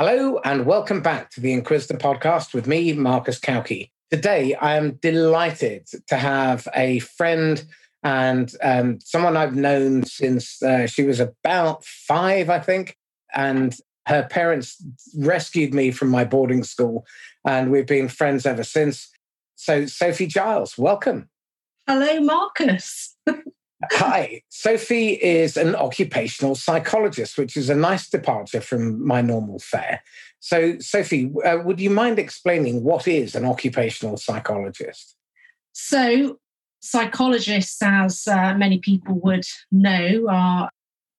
Hello, and welcome back to the Inquisitor podcast with me, Marcus Cauchi. Today, I am delighted to have a friend and um, someone I've known since uh, she was about five, I think. And her parents rescued me from my boarding school, and we've been friends ever since. So, Sophie Giles, welcome. Hello, Marcus. Hi. Sophie is an occupational psychologist, which is a nice departure from my normal fare. So, Sophie, uh, would you mind explaining what is an occupational psychologist? So, psychologists, as uh, many people would know, are,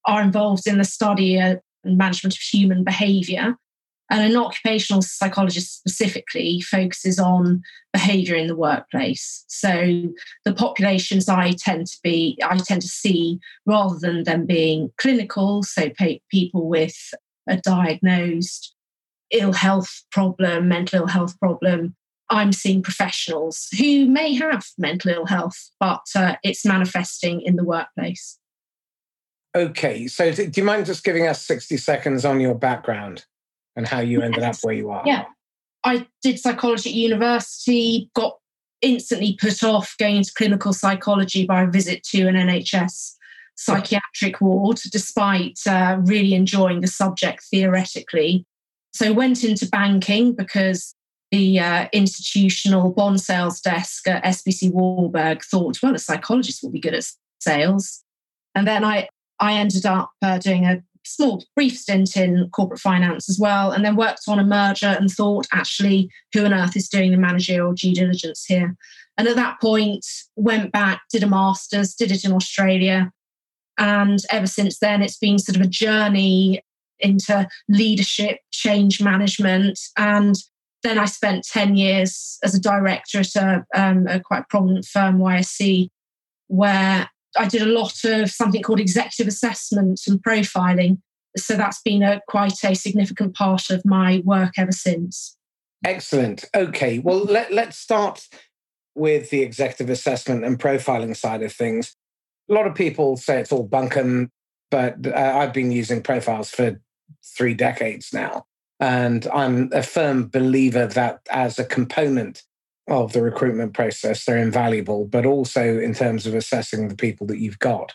are involved in the study and management of human behavior. And an occupational psychologist specifically focuses on behavior in the workplace. So the populations I tend to be, I tend to see rather than them being clinical, so people with a diagnosed ill health problem, mental ill health problem, I'm seeing professionals who may have mental ill health, but uh, it's manifesting in the workplace. Okay, so do you mind just giving us 60 seconds on your background? And how you ended up where you are. Yeah. I did psychology at university, got instantly put off going into clinical psychology by a visit to an NHS psychiatric ward, despite uh, really enjoying the subject theoretically. So went into banking because the uh, institutional bond sales desk at SBC Warburg thought, well, a psychologist will be good at sales. And then I, I ended up uh, doing a small, brief stint in corporate finance as well, and then worked on a merger and thought, actually, who on earth is doing the managerial due diligence here? And at that point, went back, did a master's, did it in Australia. And ever since then, it's been sort of a journey into leadership, change management. And then I spent 10 years as a director at a, um, a quite prominent firm, YSC, where I did a lot of something called executive assessment and profiling. So that's been a quite a significant part of my work ever since. Excellent. Okay. Well, let, let's start with the executive assessment and profiling side of things. A lot of people say it's all bunkum, but uh, I've been using profiles for three decades now. And I'm a firm believer that as a component of the recruitment process. They're invaluable, but also in terms of assessing the people that you've got.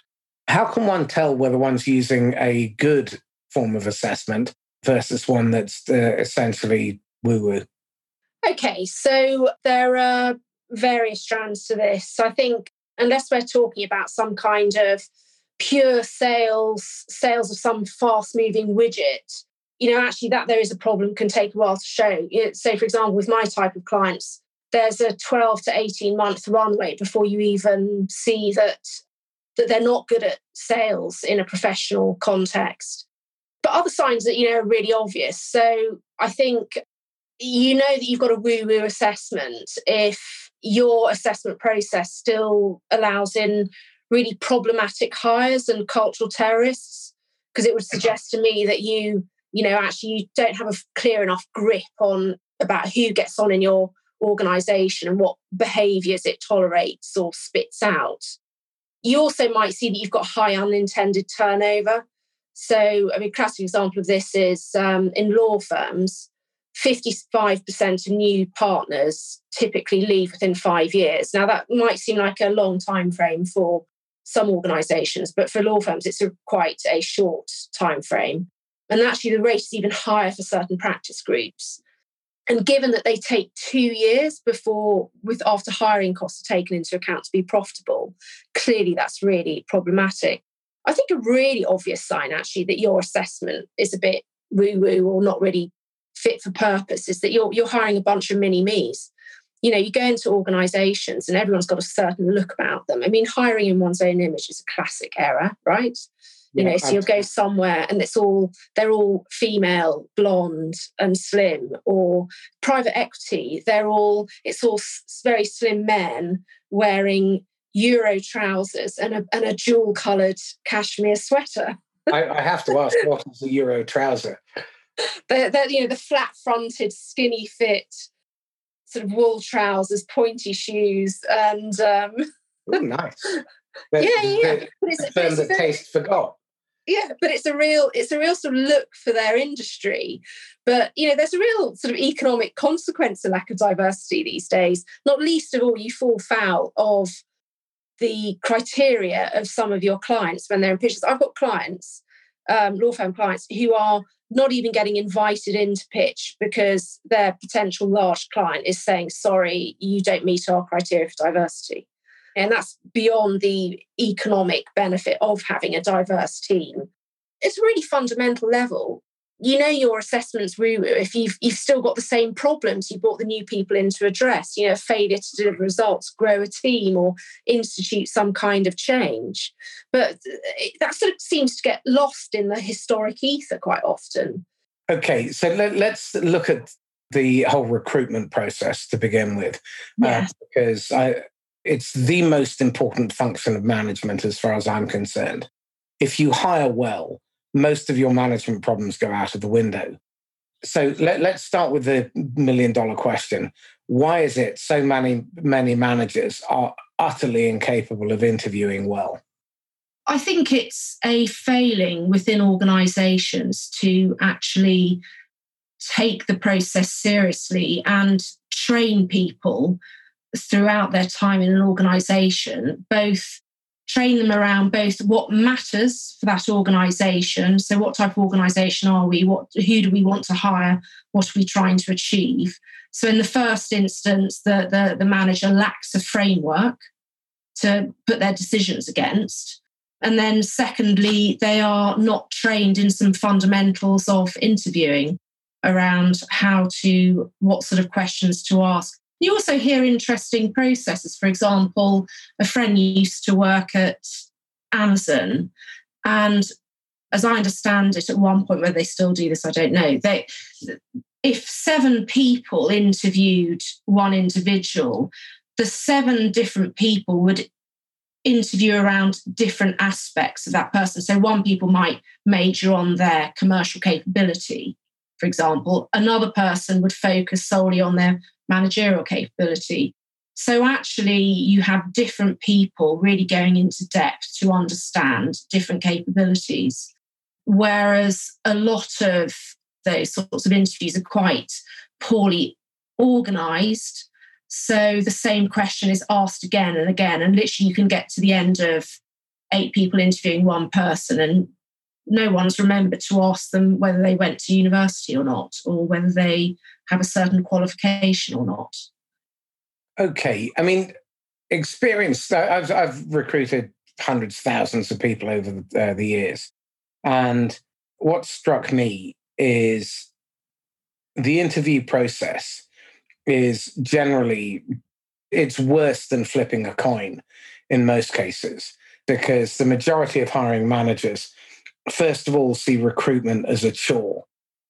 How can one tell whether one's using a good form of assessment versus one that's uh, essentially woo woo? Okay, so there are various strands to this. I think unless we're talking about some kind of pure sales, sales of some fast moving widget, you know, actually that there is a problem can take a while to show. So, for example, with my type of clients, there's a 12 to 18 month runway before you even see that that they're not good at sales in a professional context. But other signs that you know are really obvious. So i think you know that you've got a woo woo assessment if your assessment process still allows in really problematic hires and cultural terrorists because it would suggest to me that you you know actually you don't have a clear enough grip on about who gets on in your organization and what behaviors it tolerates or spits out. You also might see that you've got high unintended turnover. So, I mean, classic example of this is um, in law firms, 55% of new partners typically leave within five years. Now, that might seem like a long time frame for some organizations, but for law firms, it's a, quite a short time frame. And actually, the rate is even higher for certain practice groups. And given that they take two years before, with after hiring costs are taken into account to be profitable, clearly that's really problematic. I think a really obvious sign, actually, that your assessment is a bit woo woo or not really fit for purpose is that you're, you're hiring a bunch of mini me's. You know, you go into organizations and everyone's got a certain look about them. I mean, hiring in one's own image is a classic error, right? You know so you'll go somewhere and it's all they're all female blonde and slim or private equity they're all it's all very slim men wearing euro trousers and a, and a jewel coloured cashmere sweater I, I, have to ask what is a euro trouser they're, they're, you know the flat fronted skinny fit sort of wool trousers pointy shoes and um Ooh, nice yeah, yeah. The, the firm that taste forgot. Yeah but it's a real it's a real sort of look for their industry. But you know there's a real sort of economic consequence of lack of diversity these days not least of all you fall foul of the criteria of some of your clients when they're in pitches. I've got clients um, law firm clients who are not even getting invited into pitch because their potential large client is saying sorry you don't meet our criteria for diversity and that's beyond the economic benefit of having a diverse team. It's a really fundamental level. You know your assessments woo woo if you've, you've still got the same problems you brought the new people in to address, you know, failure to deliver results, grow a team, or institute some kind of change. But that sort of seems to get lost in the historic ether quite often. Okay, so let, us look at the whole recruitment process to begin with, yes. uh, because I, it's the most important function of management as far as I'm concerned. If you hire well, most of your management problems go out of the window. So let, us start with the million dollar question. Why is it so many, many managers are utterly incapable of interviewing well? I think it's a failing within organizations to actually take the process seriously and train people throughout their time in an organization, both train them around both what matters for that organization. So, what type of organization are we? What, who do we want to hire? What are we trying to achieve? So, in the first instance, the, the, the manager lacks a framework to put their decisions against. And then, secondly, they are not trained in some fundamentals of interviewing around how to, what sort of questions to ask, you also hear interesting processes. For example, a friend used to work at Amazon, and as I understand it, at one point where they still do this, I don't know. They, if seven people interviewed one individual, the seven different people would interview around different aspects of that person. So one people might major on their commercial capability, for example. Another person would focus solely on their managerial capability. So, actually, you have different people really going into depth to understand different capabilities. Whereas a lot of those sorts of interviews are quite poorly organized. So, the same question is asked again and again. And literally, you can get to the end of eight people interviewing one person, and no one's remembered to ask them whether they went to university or not, or whether they have a certain qualification or not. Okay. I mean, experience, I've, I've recruited hundreds, thousands of people over the, uh, the years. And what struck me is the interview process is generally it's worse than flipping a coin in most cases because the majority of hiring managers first of all see recruitment as a chore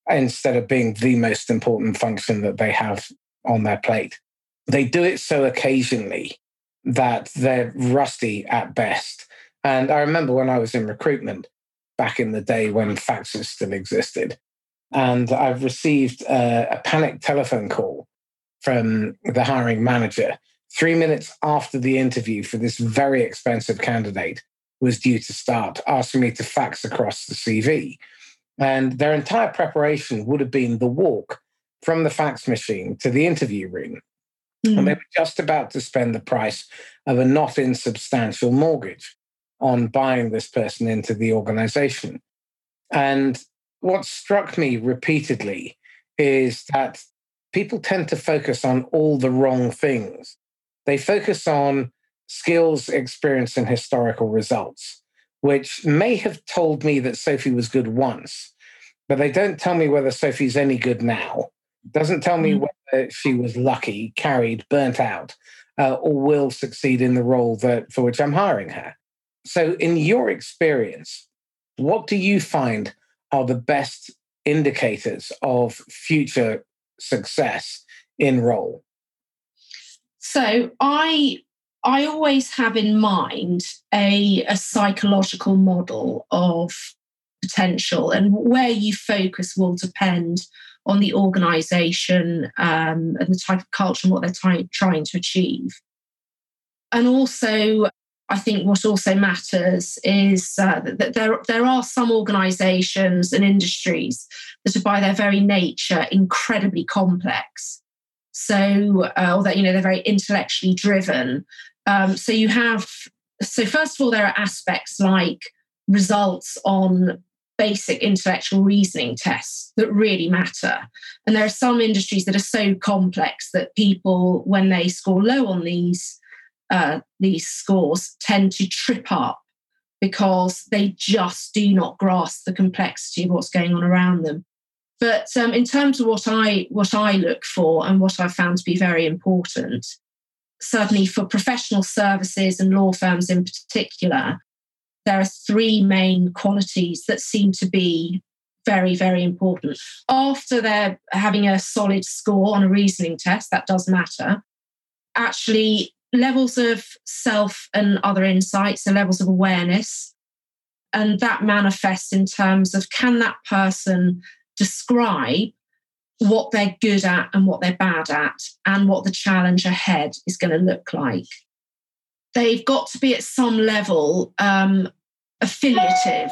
instead of being the most important function that they have on their plate. They do it so occasionally that they're rusty at best. And I remember when I was in recruitment back in the day when faxes still existed, and I've received uh, a, a panic telephone call from the hiring manager three minutes after the interview for this very expensive candidate was due to start, asking me to fax across the CV. And their entire preparation would have been the walk from the fax machine to the interview room. Mm. And they were just about to spend the price of a not insubstantial mortgage on buying this person into the organization. And what struck me repeatedly is that people tend to focus on all the wrong things. They focus on skills, experience, and historical results which may have told me that Sophie was good once, but they don't tell me whether Sophie's any good now. Doesn't tell me mm. whether she was lucky, carried, burnt out, uh, or will succeed in the role that for which I'm hiring her. So, in your experience, what do you find are the best indicators of future success in role? So, I I always have in mind a, a psychological model of potential, and where you focus will depend on the organization um, and the type of culture and what they're ty- trying to achieve. And also, I think what also matters is uh, that there, there are some organizations and industries that are by their very nature incredibly complex. So, uh, you know, they're very intellectually driven. Um, so you have, so first of all, there are aspects like results on basic intellectual reasoning tests that really matter. And there are some industries that are so complex that people, when they score low on these, uh, these scores, tend to trip up because they just do not grasp the complexity of what's going on around them. But um, in terms of what I what I look for and what I found to be very important, certainly for professional services and law firms in particular, there are three main qualities that seem to be very, very important. After they're having a solid score on a reasoning test, that does matter. Actually, levels of self and other insights and levels of awareness. And that manifests in terms of can that person describe what they're good at and what they're bad at and what the challenge ahead is going to look like they've got to be at some level um, affiliative.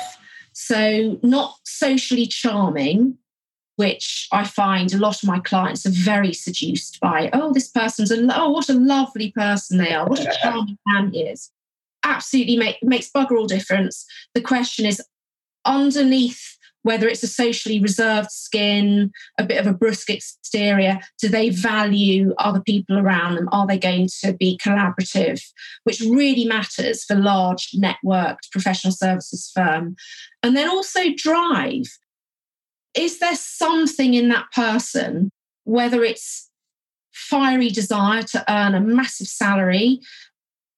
So, not socially charming, which I find a lot of my clients are very seduced by. Oh, this person's a oh, what a lovely person they are. What a charming man he is. Absolutely make, makes bugger all difference. The question is underneath whether it's a socially reserved skin, a bit of a brusque exterior, do they value other people around them? Are they going to be collaborative? Which really matters for large networked professional services firm. And then also drive. Is there something in that person, whether it's fiery desire to earn a massive salary,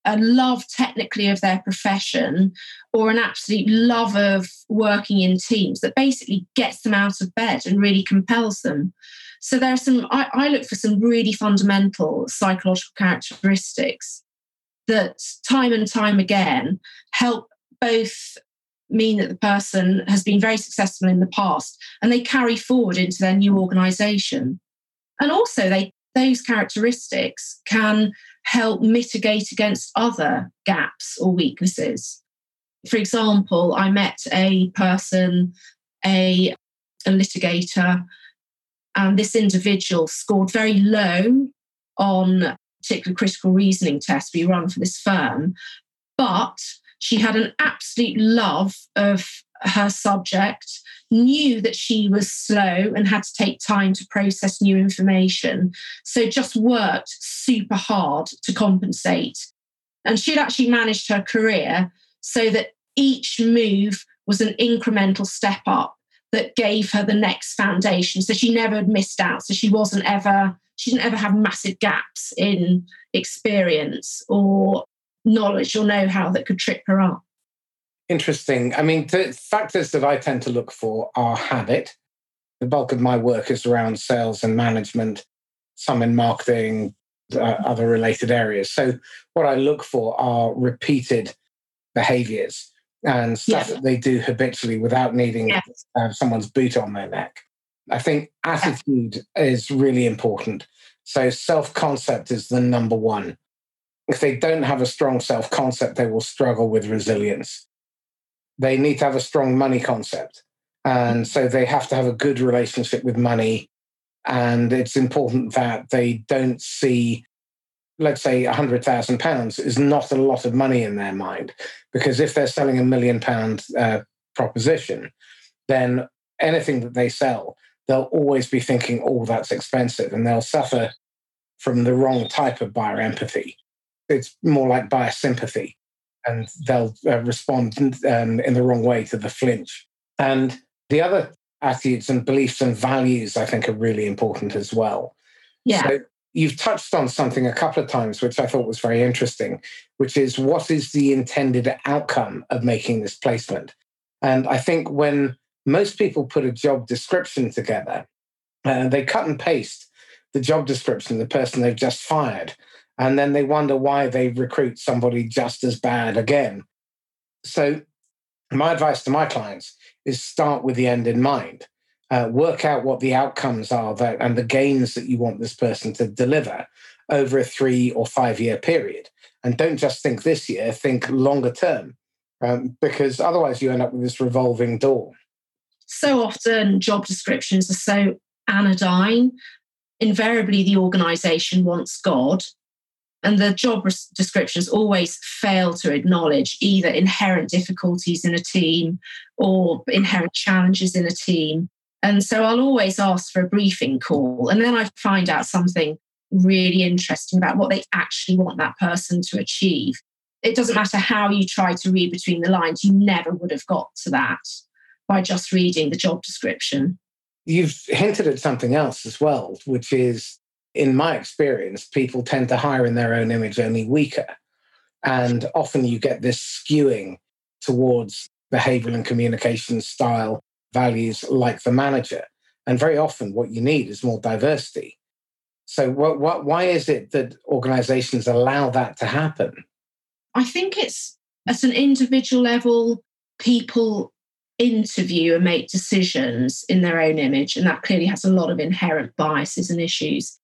a love technically of their profession or an absolute love of working in teams that basically gets them out of bed and really compels them. So there are some, I, I look for some really fundamental psychological characteristics that time and time again help both mean that the person has been very successful in the past and they carry forward into their new organization. And also they those characteristics can help mitigate against other gaps or weaknesses. For example, I met a person, a, a litigator, and this individual scored very low on particular critical reasoning test we run for this firm, but she had an absolute love of her subject, knew that she was slow and had to take time to process new information. So just worked super hard to compensate. And she'd actually managed her career so that each move was an incremental step up that gave her the next foundation. So she never missed out. So she wasn't ever, she didn't ever have massive gaps in experience or knowledge or know how that could trip her up. Interesting. I mean, the factors that I tend to look for are habit. The bulk of my work is around sales and management, some in marketing, uh, other related areas. So, what I look for are repeated behaviors and stuff that they do habitually without needing uh, someone's boot on their neck. I think attitude is really important. So, self concept is the number one. If they don't have a strong self concept, they will struggle with resilience they need to have a strong money concept. And so they have to have a good relationship with money. And it's important that they don't see, let's say, £100,000 is not a lot of money in their mind. Because if they're selling a million pound uh, proposition, then anything that they sell, they'll always be thinking, oh, that's expensive. And they'll suffer from the wrong type of buyer empathy. It's more like buyer sympathy and they'll uh, respond um, in the wrong way to the flinch. And the other attitudes and beliefs and values, I think, are really important as well. Yeah. So you've touched on something a couple of times, which I thought was very interesting, which is what is the intended outcome of making this placement? And I think when most people put a job description together, uh, they cut and paste the job description, of the person they've just fired, and then they wonder why they recruit somebody just as bad again. So, my advice to my clients is start with the end in mind. uh, work out what the outcomes are that and the gains that you want this person to deliver over a three or five year period. And don't just think this year, think longer term, um, because otherwise you end up with this revolving door. So often, job descriptions are so anodyne. Invariably, the organization wants God, and the job descriptions always fail to acknowledge either inherent difficulties in a team or inherent challenges in a team. And so I'll always ask for a briefing call, and then I find out something really interesting about what they actually want that person to achieve. It doesn't matter how you try to read between the lines, you never would have got to that by just reading the job description. You've hinted at something else as well, which is, in my experience, people tend to hire in their own image only weaker. And often you get this skewing towards behavioral and communication style values like the manager. And very often, what you need is more diversity. So, why is it that organizations allow that to happen? I think it's at an individual level, people interview and make decisions in their own image, and that clearly has a lot of inherent biases and issues.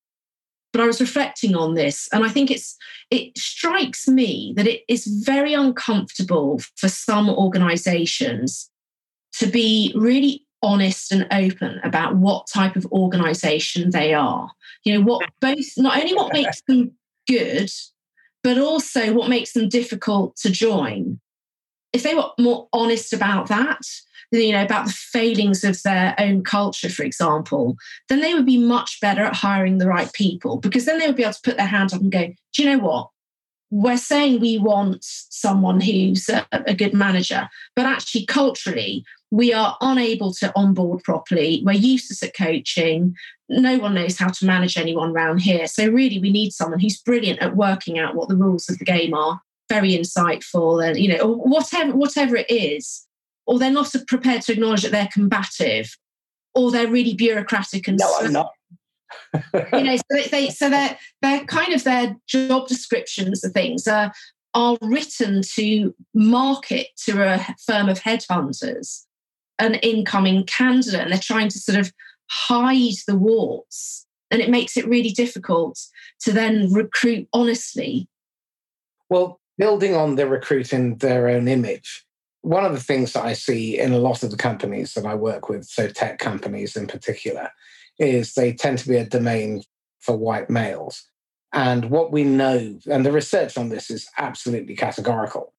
But I was reflecting on this, and I think it's it strikes me that it is very uncomfortable for some organizations to be really honest and open about what type of organization they are. You know, what both, not only what makes them good, but also what makes them difficult to join. If they were more honest about that, you know, about the failings of their own culture, for example, then they would be much better at hiring the right people because then they would be able to put their hand up and go, do you know what? We're saying we want someone who's a, a good manager, but actually, culturally, we are unable to onboard properly. We're useless at coaching. No one knows how to manage anyone around here. So, really, we need someone who's brilliant at working out what the rules of the game are, very insightful, and, you know, whatever, whatever it is. Or they're not prepared to acknowledge that they're combative, or they're really bureaucratic and. No, I'm not. you know, so they, they so they're they're kind of their job descriptions of things are are written to market to a firm of headhunters an incoming candidate and they're trying to sort of hide the warts. And it makes it really difficult to then recruit honestly. Well, building on the recruiting their own image, one of the things that I see in a lot of the companies that I work with, so tech companies in particular, is they tend to be a domain for white males. And what we know, and the research on this is absolutely categorical,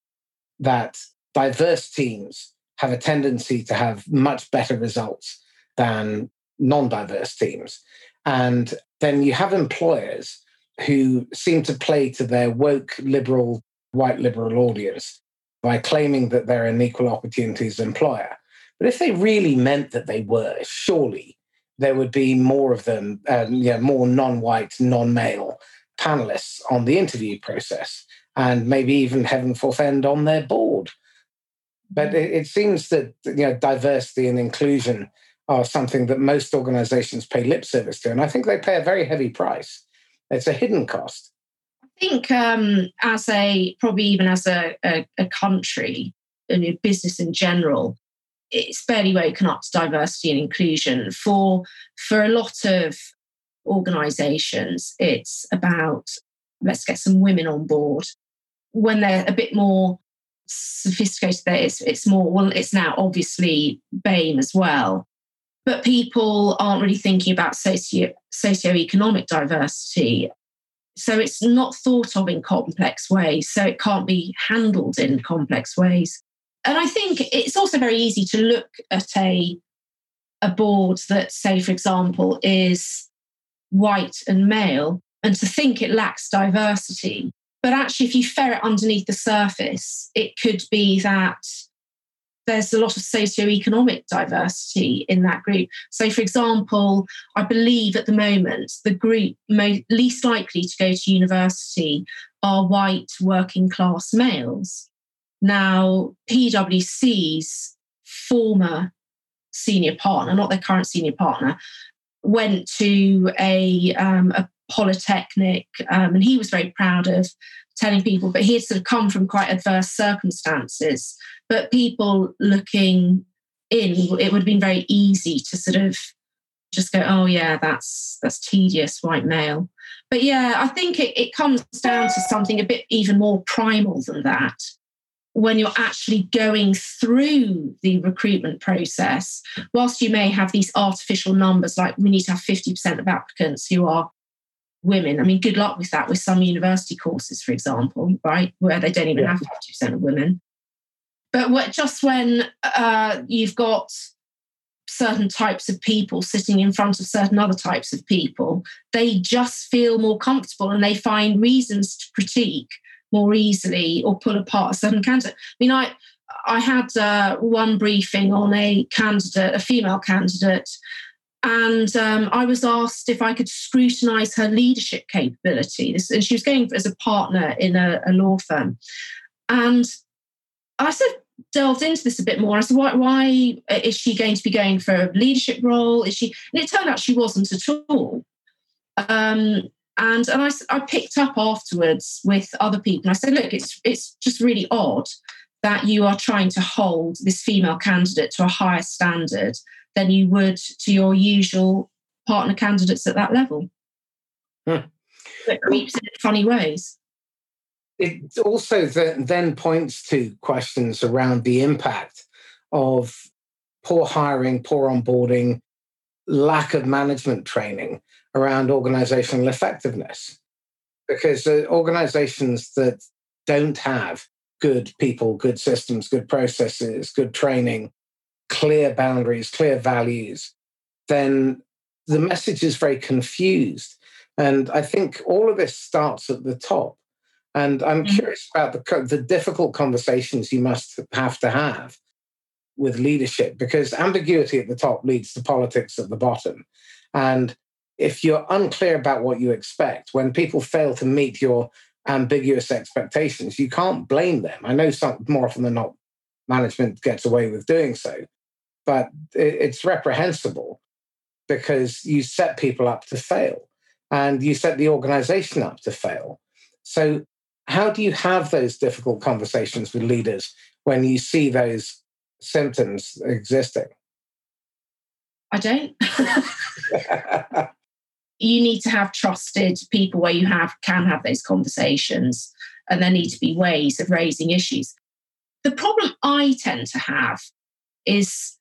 that diverse teams have a tendency to have much better results than non diverse teams. And then you have employers who seem to play to their woke liberal, white liberal audience by claiming that they're an equal opportunities employer. But if they really meant that they were, surely there would be more of them, um, yeah, more non-white, non-male panelists on the interview process, and maybe even heaven forfend on their board. But it, it seems that you know diversity and inclusion are something that most organizations pay lip service to. And I think they pay a very heavy price. It's a hidden cost. I think um, as a, probably even as a, a, a country and business in general, it's barely woken up to diversity and inclusion. For, for a lot of organizations, it's about let's get some women on board. When they're a bit more sophisticated there. It's, it's more, well, it's now obviously BAME as well. But people aren't really thinking about socio socioeconomic diversity. So it's not thought of in complex ways. So it can't be handled in complex ways. And I think it's also very easy to look at a, a board that, say, for example, is white and male and to think it lacks diversity but actually, if you ferret underneath the surface, it could be that there's a lot of socio-economic diversity in that group. So, for example, I believe at the moment the group most, least likely to go to university are white working class males. Now, PwC's former senior partner, not their current senior partner, went to a, um, a polytechnic um, and he was very proud of telling people but he had sort of come from quite adverse circumstances but people looking in, it would have been very easy to sort of just go, oh yeah, that's that's tedious white male. But yeah, I think it, it comes down to something a bit even more primal than that. When you're actually going through the recruitment process, whilst you may have these artificial numbers, like we need to have 50% of applicants who are women. I mean, good luck with that with some university courses, for example, right, where they don't even yeah. have 50% of women. But what, just when uh, you've got certain types of people sitting in front of certain other types of people, they just feel more comfortable and they find reasons to critique more easily or pull apart a certain candidate. I mean, I I had uh, one briefing on a candidate, a female candidate, and um, I was asked if I could scrutinise her leadership capability. And she was going as a partner in a, a law firm, and I said, delved into this a bit more. I said, why, why is she going to be going for a leadership role? Is she? And it turned out she wasn't at all. Um, and and I, I picked up afterwards with other people. I said, look, it's it's just really odd that you are trying to hold this female candidate to a higher standard than you would to your usual partner candidates at that level. Hmm. It creeps in funny ways it also then points to questions around the impact of poor hiring, poor onboarding, lack of management training around organizational effectiveness. Because organizations that don't have good people, good systems, good processes, good training, clear boundaries, clear values, then the message is very confused. And I think all of this starts at the top. And I'm mm-hmm. curious about the, the difficult conversations you must have to have with leadership because ambiguity at the top leads to politics at the bottom. And if you're unclear about what you expect, when people fail to meet your ambiguous expectations, you can't blame them. I know some, more often than not, management gets away with doing so, but it's reprehensible because you set people up to fail and you set the organization up to fail. So how do you have those difficult conversations with leaders when you see those symptoms existing? I don't. you need to have trusted people where you have can have those conversations and there need to be ways of raising issues. The problem I tend to have is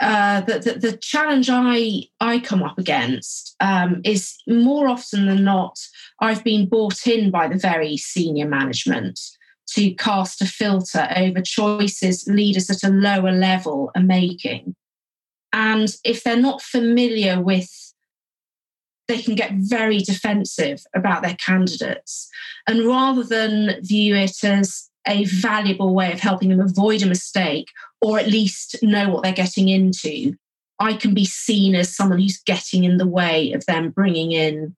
uh, the, the, the, challenge I, I come up against um, is more often than not, I've been brought in by the very senior management to cast a filter over choices leaders at a lower level are making. And if they're not familiar with, they can get very defensive about their candidates. And rather than view it as a valuable way of helping them avoid a mistake or at least know what they're getting into, I can be seen as someone who's getting in the way of them bringing in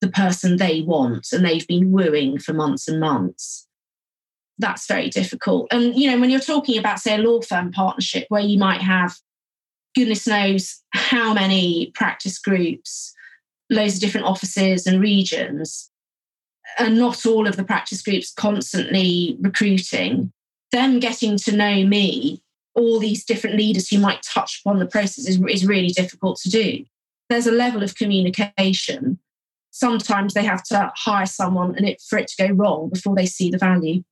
the person they want and they've been wooing for months and months. That's very difficult. And, you know, when you're talking about, say, a law firm partnership where you might have goodness knows how many practice groups, loads of different offices and regions, and not all of the practice groups constantly recruiting, them getting to know me, all these different leaders who might touch upon the process is, is really difficult to do. There's a level of communication. Sometimes they have to hire someone and it for it to go wrong before they see the value.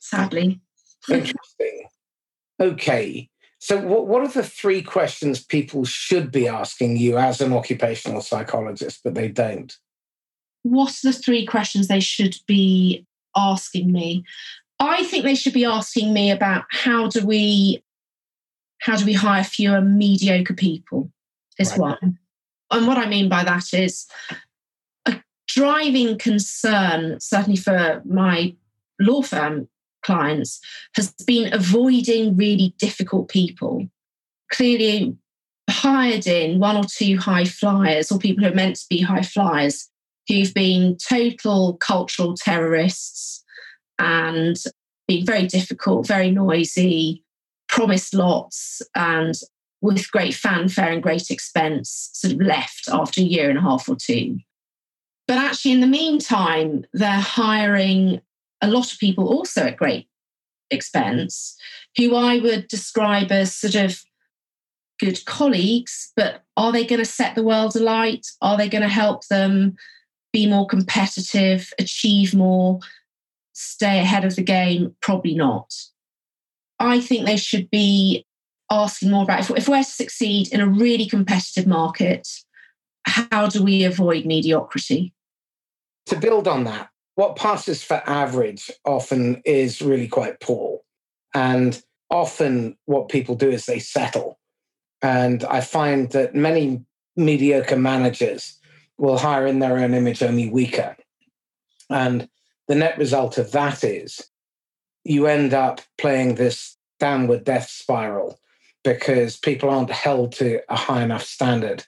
Sadly. Interesting. Okay. So, what, what are the three questions people should be asking you as an occupational psychologist, but they don't? what are the three questions they should be asking me? I think they should be asking me about how do we how do we hire fewer mediocre people is right. one. And what I mean by that is a driving concern, certainly for my law firm clients, has been avoiding really difficult people. Clearly hired in one or two high flyers or people who are meant to be high flyers who've been total cultural terrorists and been very difficult, very noisy, promised lots, and with great fanfare and great expense, sort of left after a year and a half or two. But actually, in the meantime, they're hiring a lot of people also at great expense who I would describe as sort of good colleagues, but are they going to set the world alight? Are they going to help them be more competitive, achieve more, stay ahead of the game? Probably not. I think they should be asking more about if, if we're to succeed in a really competitive market, how do we avoid mediocrity? To build on that, what passes for average often is really quite poor. And often what people do is they settle. And I find that many mediocre managers will hire in their own image only weaker. And the net result of that is you end up playing this downward death spiral because people aren't held to a high enough standard.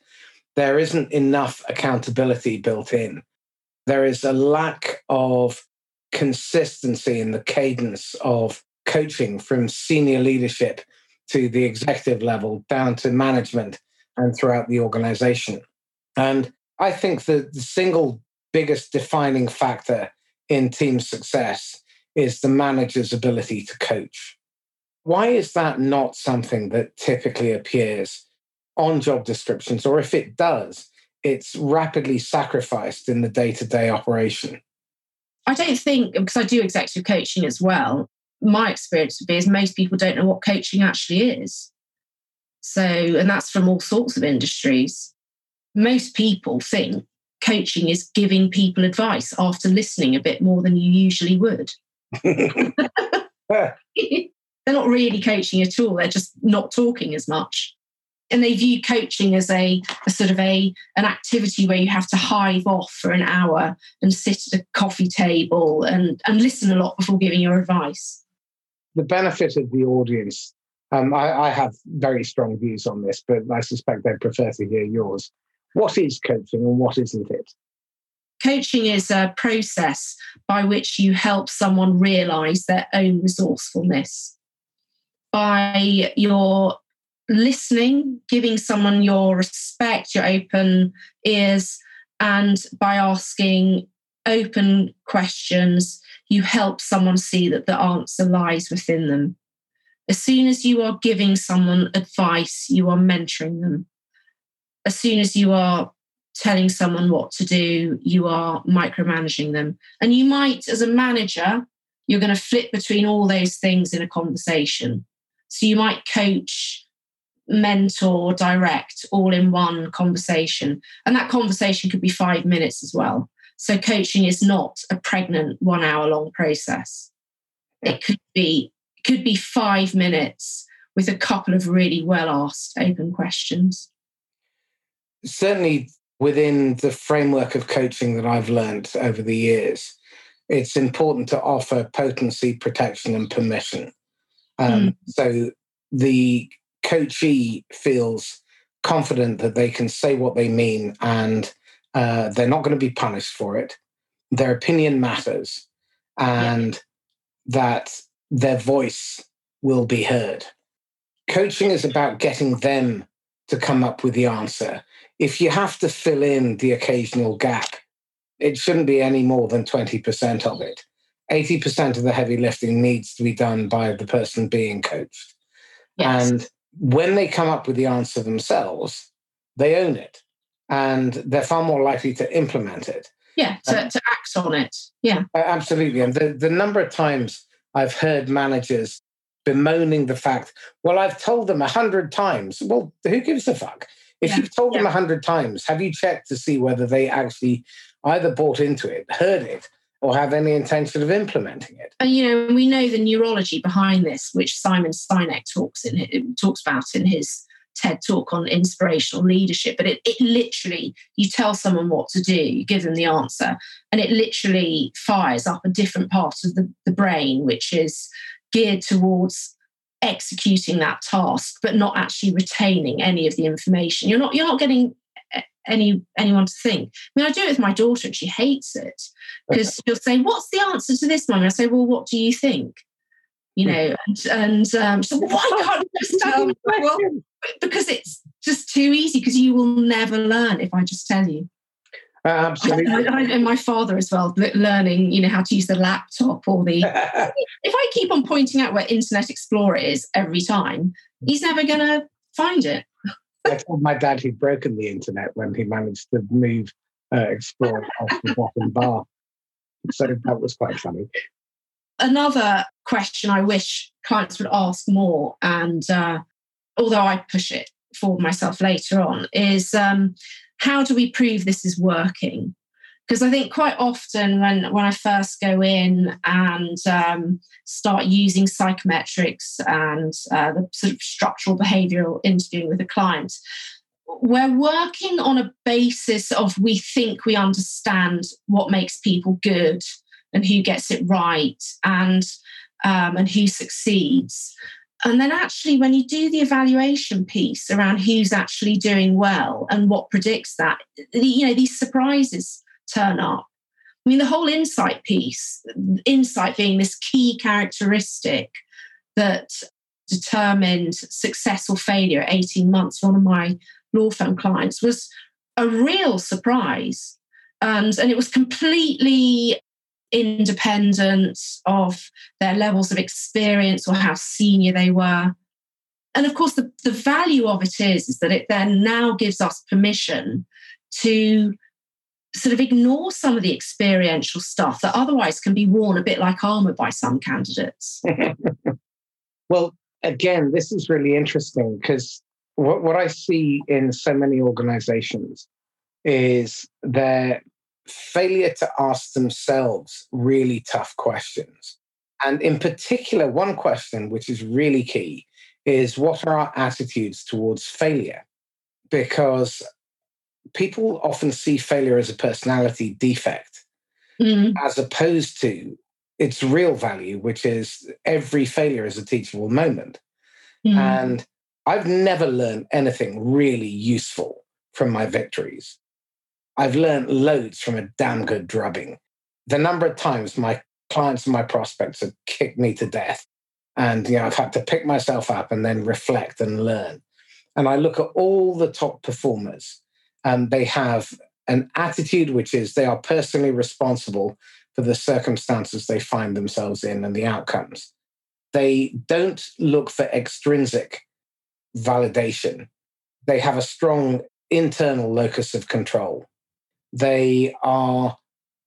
There isn't enough accountability built in. There is a lack of consistency in the cadence of coaching from senior leadership to the executive level down to management and throughout the organization. And I think the, the single biggest defining factor in team success is the manager's ability to coach. Why is that not something that typically appears on job descriptions? Or if it does, it's rapidly sacrificed in the day to day operation? I don't think, because I do executive coaching as well, my experience would be is most people don't know what coaching actually is. So, and that's from all sorts of industries. Most people think coaching is giving people advice after listening a bit more than you usually would. they're not really coaching at all. They're just not talking as much. And they view coaching as a, a sort of a an activity where you have to hive off for an hour and sit at a coffee table and, and listen a lot before giving your advice. The benefit of the audience, um, I, I have very strong views on this, but I suspect they prefer to hear yours. What is coaching and what isn't it? Coaching is a process by which you help someone realize their own resourcefulness by your listening, giving someone your respect, your open ears, and by asking open questions, you help someone see that the answer lies within them. As soon as you are giving someone advice, you are mentoring them. As soon as you are telling someone what to do, you are micromanaging them. And you might, as a manager, you're going to flip between all those things in a conversation. So you might coach, mentor, direct all in one conversation. And that conversation could be five minutes as well. So coaching is not a pregnant one hour long process. It could be could be five minutes with a couple of really well asked open questions. Certainly within the framework of coaching that I've learned over the years, it's important to offer potency, protection, and permission. Um, mm. So the coachee feels confident that they can say what they mean and uh, they're not going to be punished for it. Their opinion matters and yeah. that their voice will be heard. Coaching is about getting them to come up with the answer. If you have to fill in the occasional gap, it shouldn't be any more than 20% of it. 80% of the heavy lifting needs to be done by the person being coached. Yes. And when they come up with the answer themselves, they own it and they're far more likely to implement it. Yeah, to, um, to act on it. Yeah. Absolutely. And the, the number of times I've heard managers bemoaning the fact, well, I've told them a hundred times. Well, who gives a fuck? If yeah. you've told yeah. them a hundred times, have you checked to see whether they actually either bought into it, heard it, or have any intention of implementing it. And you know, we know the neurology behind this, which Simon Sinek talks in talks about in his TED talk on inspirational leadership. But it, it literally, you tell someone what to do, you give them the answer, and it literally fires up a different part of the, the brain, which is geared towards executing that task, but not actually retaining any of the information. You're not you're not getting any anyone to think. I mean, I do it with my daughter, and she hates it because she'll say, "What's the answer to this, mum?" I say, "Well, what do you think?" You know, and, and um, so why can't you just tell me? Well, because it's just too easy. Because you will never learn if I just tell you. Absolutely. I, I, and my father as well, learning, you know, how to use the laptop or the. if I keep on pointing out where Internet Explorer is every time, he's never going to find it. I told my dad he'd broken the internet when he managed to move uh, Explorer off the bottom bar. So that was quite funny. Another question I wish clients would ask more, and uh, although I push it for myself later on, is um, how do we prove this is working? Because I think quite often when, when I first go in and um, start using psychometrics and uh, the sort of structural behavioral interviewing with a client, we're working on a basis of we think we understand what makes people good and who gets it right and um, and who succeeds and then actually when you do the evaluation piece around who's actually doing well and what predicts that you know these surprises turn up. I mean the whole insight piece insight being this key characteristic that determined success or failure at 18 months one of my law firm clients was a real surprise. And and it was completely independent of their levels of experience or how senior they were. And of course, the, the value of it is, is that it then now gives us permission to sort of ignore some of the experiential stuff that otherwise can be worn a bit like armor by some candidates. well, again, this is really interesting because what, what I see in so many organizations is their failure to ask themselves really tough questions. And in particular, one question which is really key is what are our attitudes towards failure? Because people often see failure as a personality defect, mm. as opposed to its real value, which is every failure is a teachable moment. Mm. And I've never learned anything really useful from my victories. I've learned loads from a damn good drubbing. The number of times my clients and my prospects have kicked me to death. And you know, I've had to pick myself up and then reflect and learn. And I look at all the top performers, and they have an attitude which is they are personally responsible for the circumstances they find themselves in and the outcomes. They don't look for extrinsic validation. They have a strong internal locus of control they are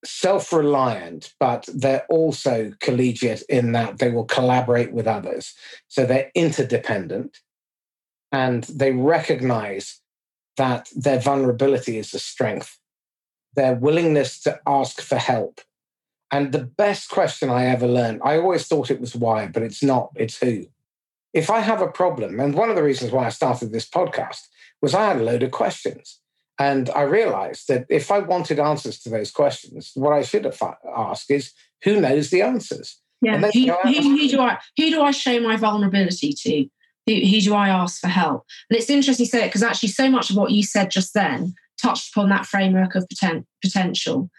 self reliant, but they're also collegiate in that they will collaborate with others. So they're interdependent and they recognize that their vulnerability is a strength, their willingness to ask for help. And the best question I ever learned, I always thought it was why, but it's not, it's who. If I have a problem, and one of the reasons why I started this podcast was I had a load of questions. And I realized that if I wanted answers to those questions, what I should have asked is who knows the answers? Yeah. Who, who, who, do I who do I show my vulnerability to? Who, who do I ask for help? And it's interesting to say it because actually so much of what you said just then touched upon that framework of poten- potential.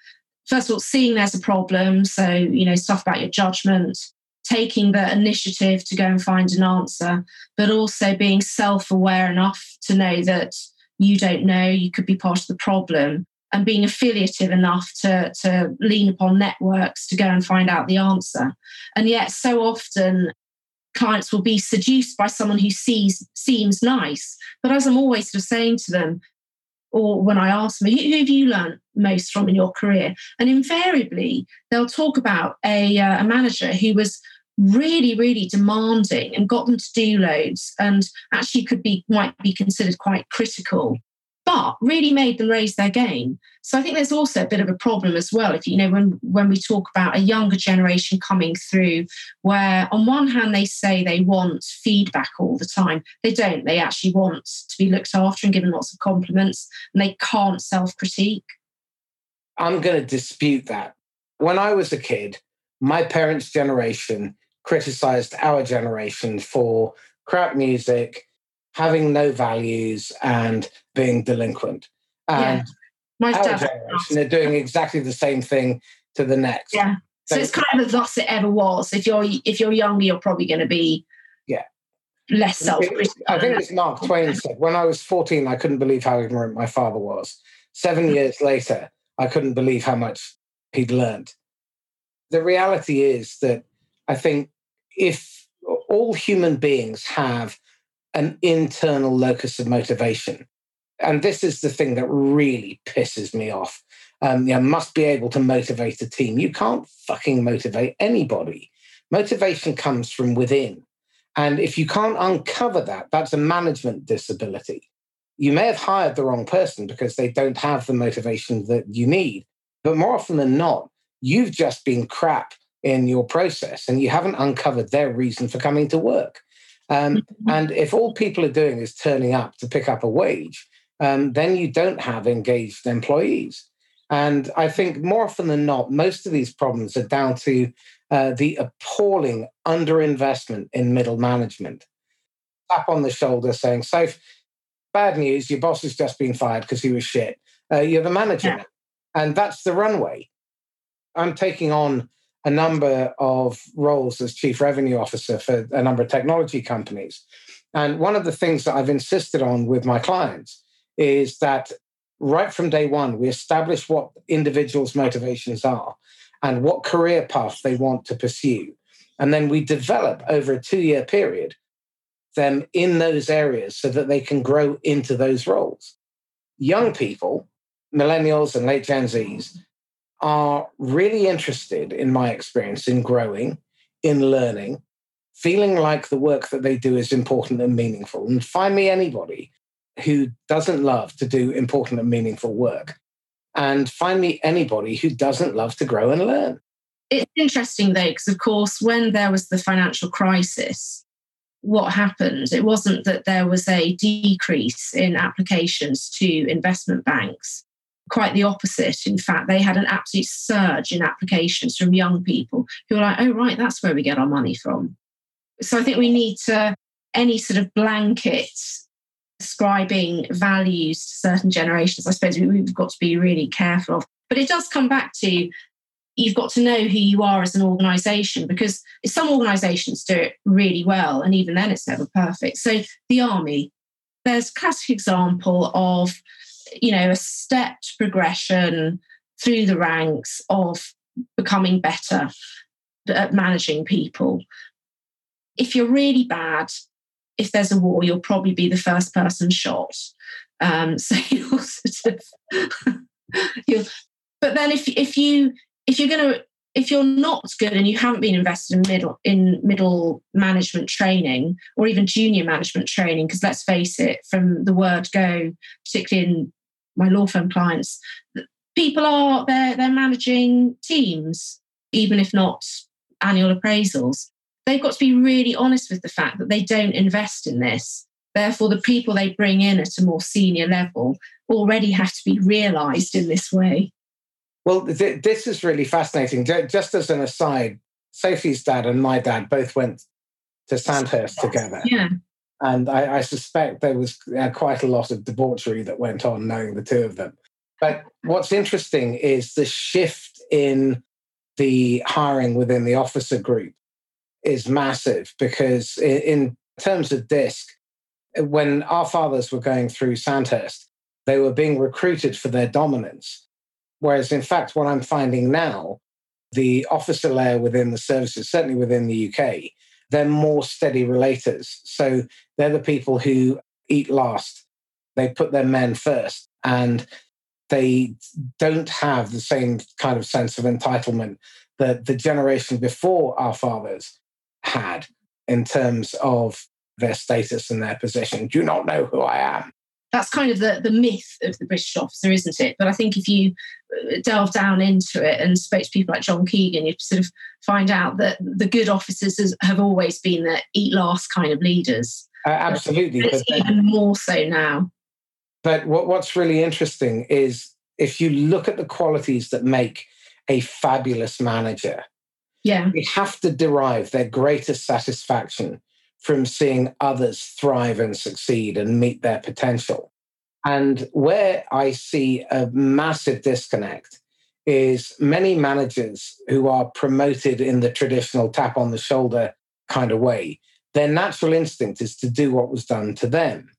First of all, seeing there's a problem. So, you know, stuff about your judgment, taking the initiative to go and find an answer, but also being self aware enough to know that you don't know, you could be part of the problem, and being affiliative enough to, to lean upon networks to go and find out the answer. And yet, so often, clients will be seduced by someone who sees seems nice. But as I'm always sort of saying to them, or when I ask them, who, have you learned most from in your career? And invariably, they'll talk about a, uh, a manager who was really, really demanding and got them to do loads and actually could be might be considered quite critical, but really made them raise their game. So I think there's also a bit of a problem as well. If you know, when when we talk about a younger generation coming through, where on one hand they say they want feedback all the time, they don't. They actually want to be looked after and given lots of compliments, and they can't self-critique. I'm going to dispute that. When I was a kid, my parents' generation criticized our generation for crap music, having no values, and being delinquent. And yeah. our generation are doing exactly the same thing to the next. Yeah. So, so it's kind of a thus it ever was. If you're if you're younger, you're probably going to be yeah less self I think it's Mark Twain said, when I was 14, I couldn't believe how ignorant my father was. Seven mm. years later, I couldn't believe how much he'd learned. The reality is that I think if all human beings have an internal locus of motivation, and this is the thing that really pisses me off. Um, you must be able to motivate a team. You can't fucking motivate anybody. Motivation comes from within. And if you can't uncover that, that's a management disability. You may have hired the wrong person because they don't have the motivation that you need. But more often than not, you've just been crap in your process and you haven't uncovered their reason for coming to work. Um, mm-hmm. and if all people are doing is turning up to pick up a wage, um, then you don't have engaged employees. And I think more often than not, most of these problems are down to uh, the appalling underinvestment in middle management. Tap on the shoulder saying, Safe, bad news, your boss has just been fired because he was shit. Uh, you're the manager yeah. And that's the runway. I'm taking on a number of roles as chief revenue officer for a number of technology companies. And one of the things that I've insisted on with my clients is that right from day one, we establish what individuals' motivations are and what career path they want to pursue. And then we develop over a two year period them in those areas so that they can grow into those roles. Young people, millennials and late Gen Zs, are really interested, in my experience, in growing, in learning, feeling like the work that they do is important and meaningful. And find me anybody who doesn't love to do important and meaningful work. And find me anybody who doesn't love to grow and learn. It's interesting, though, because of course, when there was the financial crisis, what happened? It wasn't that there was a decrease in applications to investment banks. Quite the opposite. In fact, they had an absolute surge in applications from young people who were like, oh, right, that's where we get our money from. So I think we need to, any sort of blanket ascribing values to certain generations, I suppose we've got to be really careful of. But it does come back to you've got to know who you are as an organization because some organizations do it really well, and even then it's never perfect. So the army, there's a classic example of you know a stepped progression through the ranks of becoming better at managing people. If you're really bad, if there's a war, you'll probably be the first person shot. Um, so you'll sort of, you'll, but then if if you if you're going to if you're not good and you haven't been invested in middle in middle management training or even junior management training, because let's face it, from the word go, particularly in my law firm clients, people are they're they're managing teams, even if not annual appraisals they've got to be really honest with the fact that they don't invest in this. Therefore, the people they bring in at a more senior level already have to be realized in this way. Well, th- this is really fascinating. Just as an aside, Sophie's dad and my dad both went to Sandhurst together. Yeah. And I, I suspect there was uh, quite a lot of debauchery that went on knowing the two of them. But what's interesting is the shift in the hiring within the officer group is massive because in terms of DISC, when our fathers were going through Sandhurst, they were being recruited for their dominance. Whereas, in fact, what I'm finding now, the officer layer within the services, certainly within the UK, they're more steady relators. So they're the people who eat last. They put their men first and they don't have the same kind of sense of entitlement that the generation before our fathers had in terms of their status and their position. Do you not know who I am? That's kind of the, the myth of the British officer, isn't it? But I think if you uh, delve down into it and spoke to people like John Keegan, you sort of find out that the good officers have always been the eat last kind of leaders. Uh, absolutely. But it's but even more so now. But what, what's really interesting is if you look at the qualities that make a fabulous manager, yeah. We have to derive their greatest satisfaction from seeing others thrive and succeed and meet their potential. And where I see a massive disconnect is many managers who are promoted in the traditional tap on the shoulder kind of way. Their natural instinct is to do what was done to them.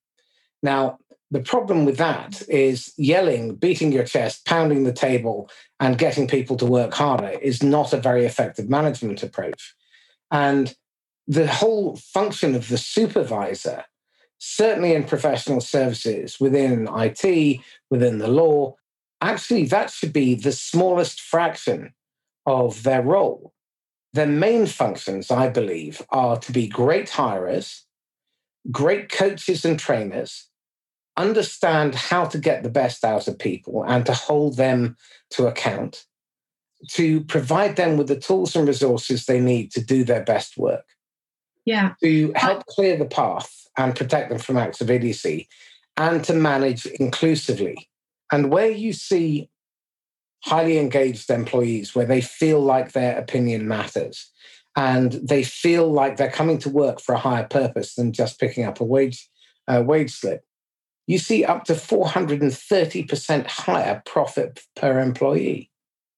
Now, The problem with that is yelling, beating your chest, pounding the table, and getting people to work harder is not a very effective management approach. And the whole function of the supervisor, certainly in professional services, within IT, within the law, actually that should be the smallest fraction of their role. Their main functions, I believe, are to be great hirers, great coaches and trainers, understand how to get the best out of people and to hold them to account, to provide them with the tools and resources they need to do their best work. Yeah. To help clear the path and protect them from acts of idiocy and to manage inclusively. And where you see highly engaged employees, where they feel like their opinion matters and they feel like they're coming to work for a higher purpose than just picking up a wage, uh, wage slip, you see up to 430% higher profit per employee.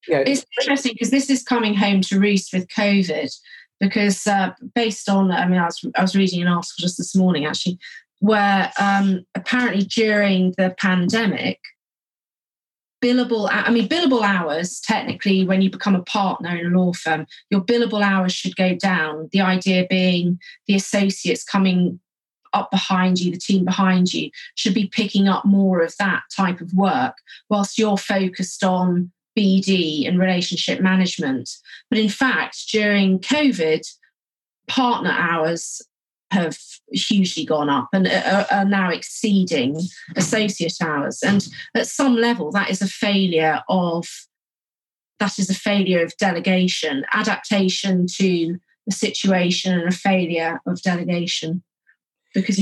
Yeah. It's interesting because this is coming home to roost with COVID because uh, based on, I mean, I was, I was reading an article just this morning actually, where um, apparently during the pandemic, billable, I mean, billable hours, technically, when you become a partner in a law firm, your billable hours should go down. The idea being the associates coming up behind you, the team behind you, should be picking up more of that type of work whilst you're focused on BD and relationship management. But in fact, during COVID, partner hours have hugely gone up and are, now exceeding associate hours. And at some level, that is a failure of that is a failure of delegation, adaptation to the situation, and a failure of delegation. Because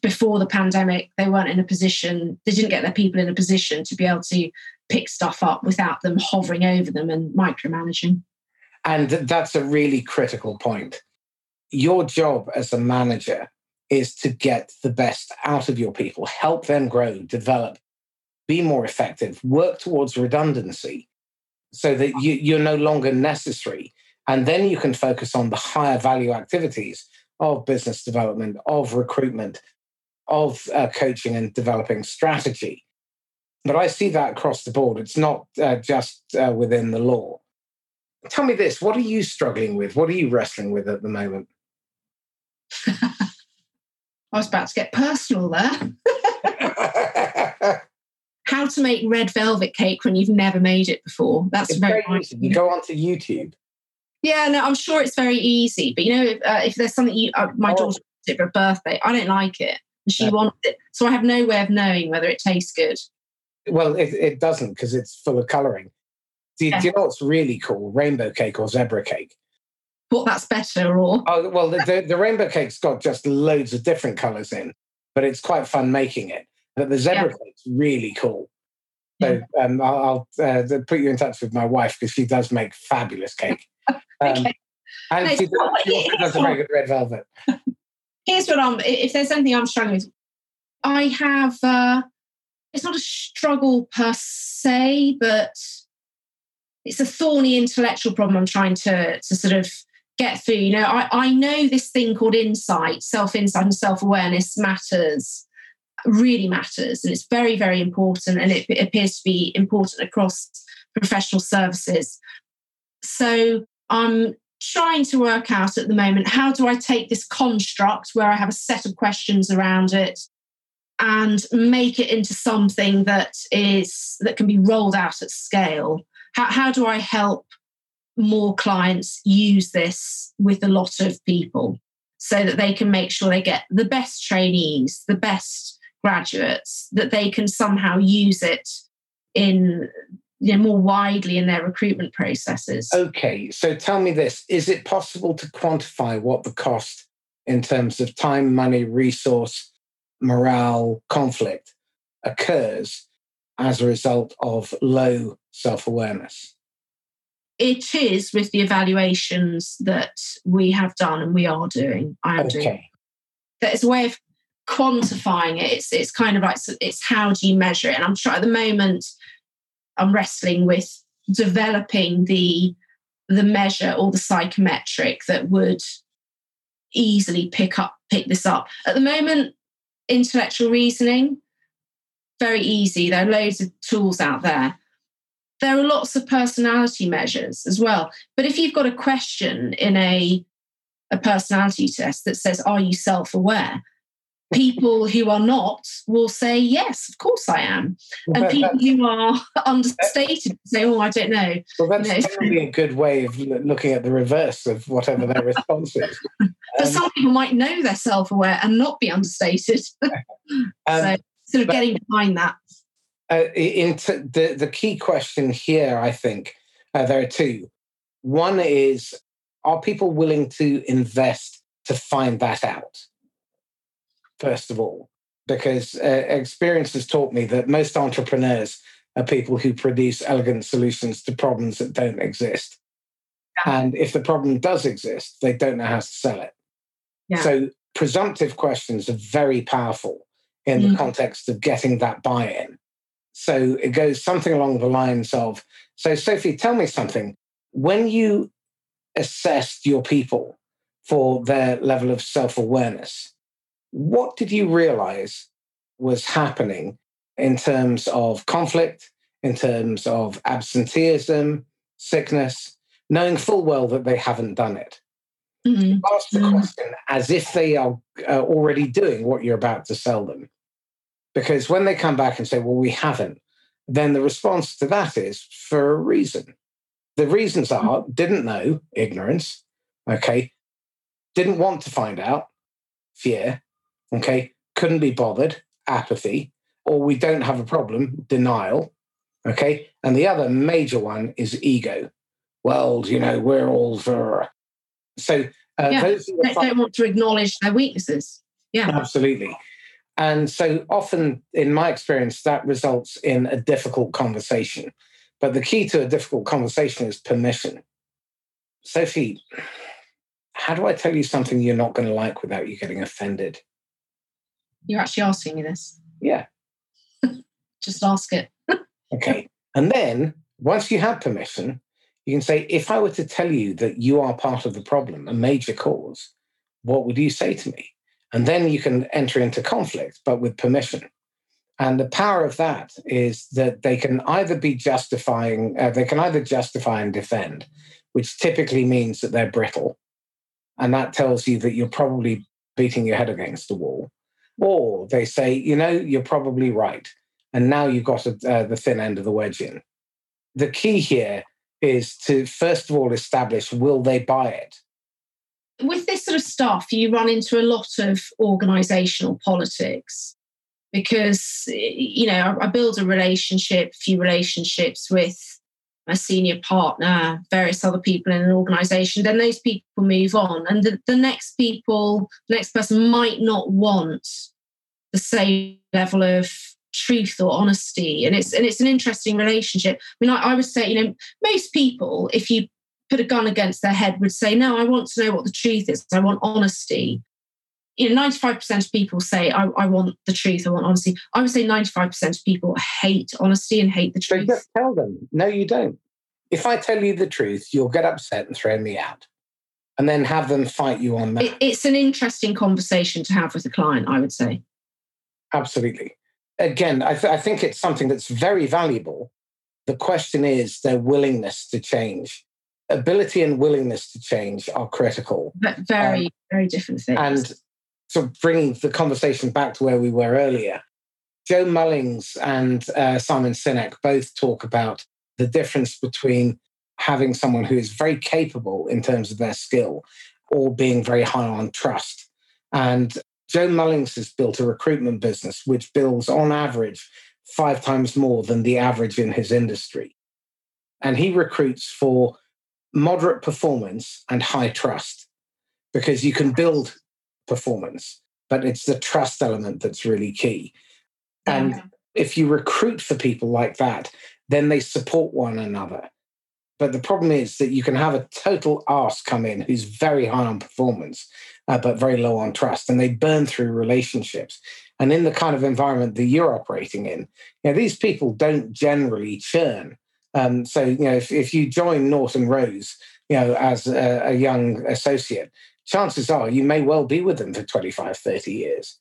before the pandemic, they weren't in a position, they didn't get their people in a position to be able to pick stuff up without them hovering over them and micromanaging. And that's a really critical point. Your job as a manager is to get the best out of your people, help them grow, develop, be more effective, work towards redundancy so that you, you're no longer necessary. And then you can focus on the higher value activities of business development, of recruitment, of uh, coaching and developing strategy. But I see that across the board. It's not uh, just uh, within the law. Tell me this what are you struggling with? What are you wrestling with at the moment? I was about to get personal there. How to make red velvet cake when you've never made it before. That's it's very, very easy. You go onto YouTube. Yeah, no, I'm sure it's very easy. But you know, if, uh, if there's something you, uh, my oh. daughter did for a birthday, I don't like it, and she yeah. wants it, so I have no way of knowing whether it tastes good. Well, it, it doesn't because it's full of colouring. Do, yeah. do, you know what's really cool? Rainbow cake or zebra cake what that's better or oh well the, the, rainbow cake's got just loads of different colors in but it's quite fun making it but the zebra yeah. cake's really cool so um, I'll, I'll uh, put you in touch with my wife because she does make fabulous cake. Um, okay. And no, she, does, she also does a very good red velvet. Here's what I'm. If there's anything I'm struggling with, I have. Uh, it's not a struggle per se, but it's a thorny intellectual problem I'm trying to to sort of get through. You know, I, I know this thing called insight, self insight, and self awareness matters, really matters. And it's very, very important. And it, it appears to be important across professional services. So I'm trying to work out at the moment how do I take this construct where I have a set of questions around it and make it into something that is that can be rolled out at scale how, how do i help more clients use this with a lot of people so that they can make sure they get the best trainees, the best graduates, that they can somehow use it in you know, more widely in their recruitment processes. Okay, so tell me this is it possible to quantify what the cost in terms of time, money, resource, morale, conflict occurs as a result of low self awareness? it is with the evaluations that we have done and we are doing. I am okay. doing. There's a way of quantifying it. It's it's kind of like it's how do you measure it? And I'm sure at the moment. I'm wrestling with developing the the measure or the psychometric that would easily pick up pick this up. At the moment, intellectual reasoning very easy. There are loads of tools out there. There are lots of personality measures as well. But if you've got a question in a, a personality test that says, Are you self aware? People who are not will say, Yes, of course I am. And people who are understated say, Oh, I don't know. Well, that's you know, a good way of looking at the reverse of whatever their response is. But um, some people might know they're self aware and not be understated. um, so, sort of but, getting behind that. Uh, into the, the key question here, I think uh, there are two. One is, are people willing to invest to find that out? First of all, because uh, experience has taught me that most entrepreneurs are people who produce elegant solutions to problems that don't exist. Yeah. And if the problem does exist, they don't know how to sell it. Yeah. So, presumptive questions are very powerful in mm. the context of getting that buy in. So, it goes something along the lines of So, Sophie, tell me something. When you assessed your people for their level of self awareness, what did you realize was happening in terms of conflict, in terms of absenteeism, sickness, knowing full well that they haven't done it? Mm-hmm. Ask the mm-hmm. question as if they are uh, already doing what you're about to sell them. Because when they come back and say, well, we haven't, then the response to that is for a reason. The reasons mm-hmm. are didn't know, ignorance, okay, didn't want to find out, fear, Okay. Couldn't be bothered, apathy, or we don't have a problem, denial. Okay. And the other major one is ego. Well, you know, we're all for. So uh, yeah, those they don't want to acknowledge their weaknesses. Yeah. Absolutely. And so often, in my experience, that results in a difficult conversation. But the key to a difficult conversation is permission. Sophie, how do I tell you something you're not going to like without you getting offended? You're actually asking me this. Yeah. Just ask it. okay. And then once you have permission, you can say, if I were to tell you that you are part of the problem, a major cause, what would you say to me? And then you can enter into conflict, but with permission. And the power of that is that they can either be justifying, uh, they can either justify and defend, which typically means that they're brittle. And that tells you that you're probably beating your head against the wall. Or they say, you know, you're probably right. And now you've got a, uh, the thin end of the wedge in. The key here is to, first of all, establish will they buy it? With this sort of stuff, you run into a lot of organizational politics because, you know, I build a relationship, few relationships with a senior partner, various other people in an organization, then those people move on. And the, the next people, the next person might not want the same level of truth or honesty. And it's and it's an interesting relationship. I mean, I, I would say, you know, most people, if you put a gun against their head, would say, No, I want to know what the truth is. I want honesty you know, 95% of people say, I, I, want the truth, I want honesty. I would say 95% of people hate honesty and hate the truth. just tell them, no, you don't. If I tell you the truth, you'll get upset and throw me out. And then have them fight you on that. It, it's an interesting conversation to have with a client, I would say. Absolutely. Again, I, th- I think it's something that's very valuable. The question is their willingness to change ability and willingness to change are critical. But very, um, very different things. And sort of bringing the conversation back to where we were earlier, Joe Mullings and uh, Simon Sinek both talk about the difference between having someone who is very capable in terms of their skill or being very high on trust. And Joe Mullings has built a recruitment business which bills on average five times more than the average in his industry. And he recruits for moderate performance and high trust because you can build performance, but it's the trust element that's really key. And if you recruit for people like that, then they support one another. But the problem is that you can have a total arse come in who's very high on performance, uh, but very low on trust, and they burn through relationships. And in the kind of environment that you're operating in, you know, these people don't generally churn. Um, so, you know, if, if you join Norton Rose, you know, as a, a young associate, chances are you may well be with them for 25, 30 years.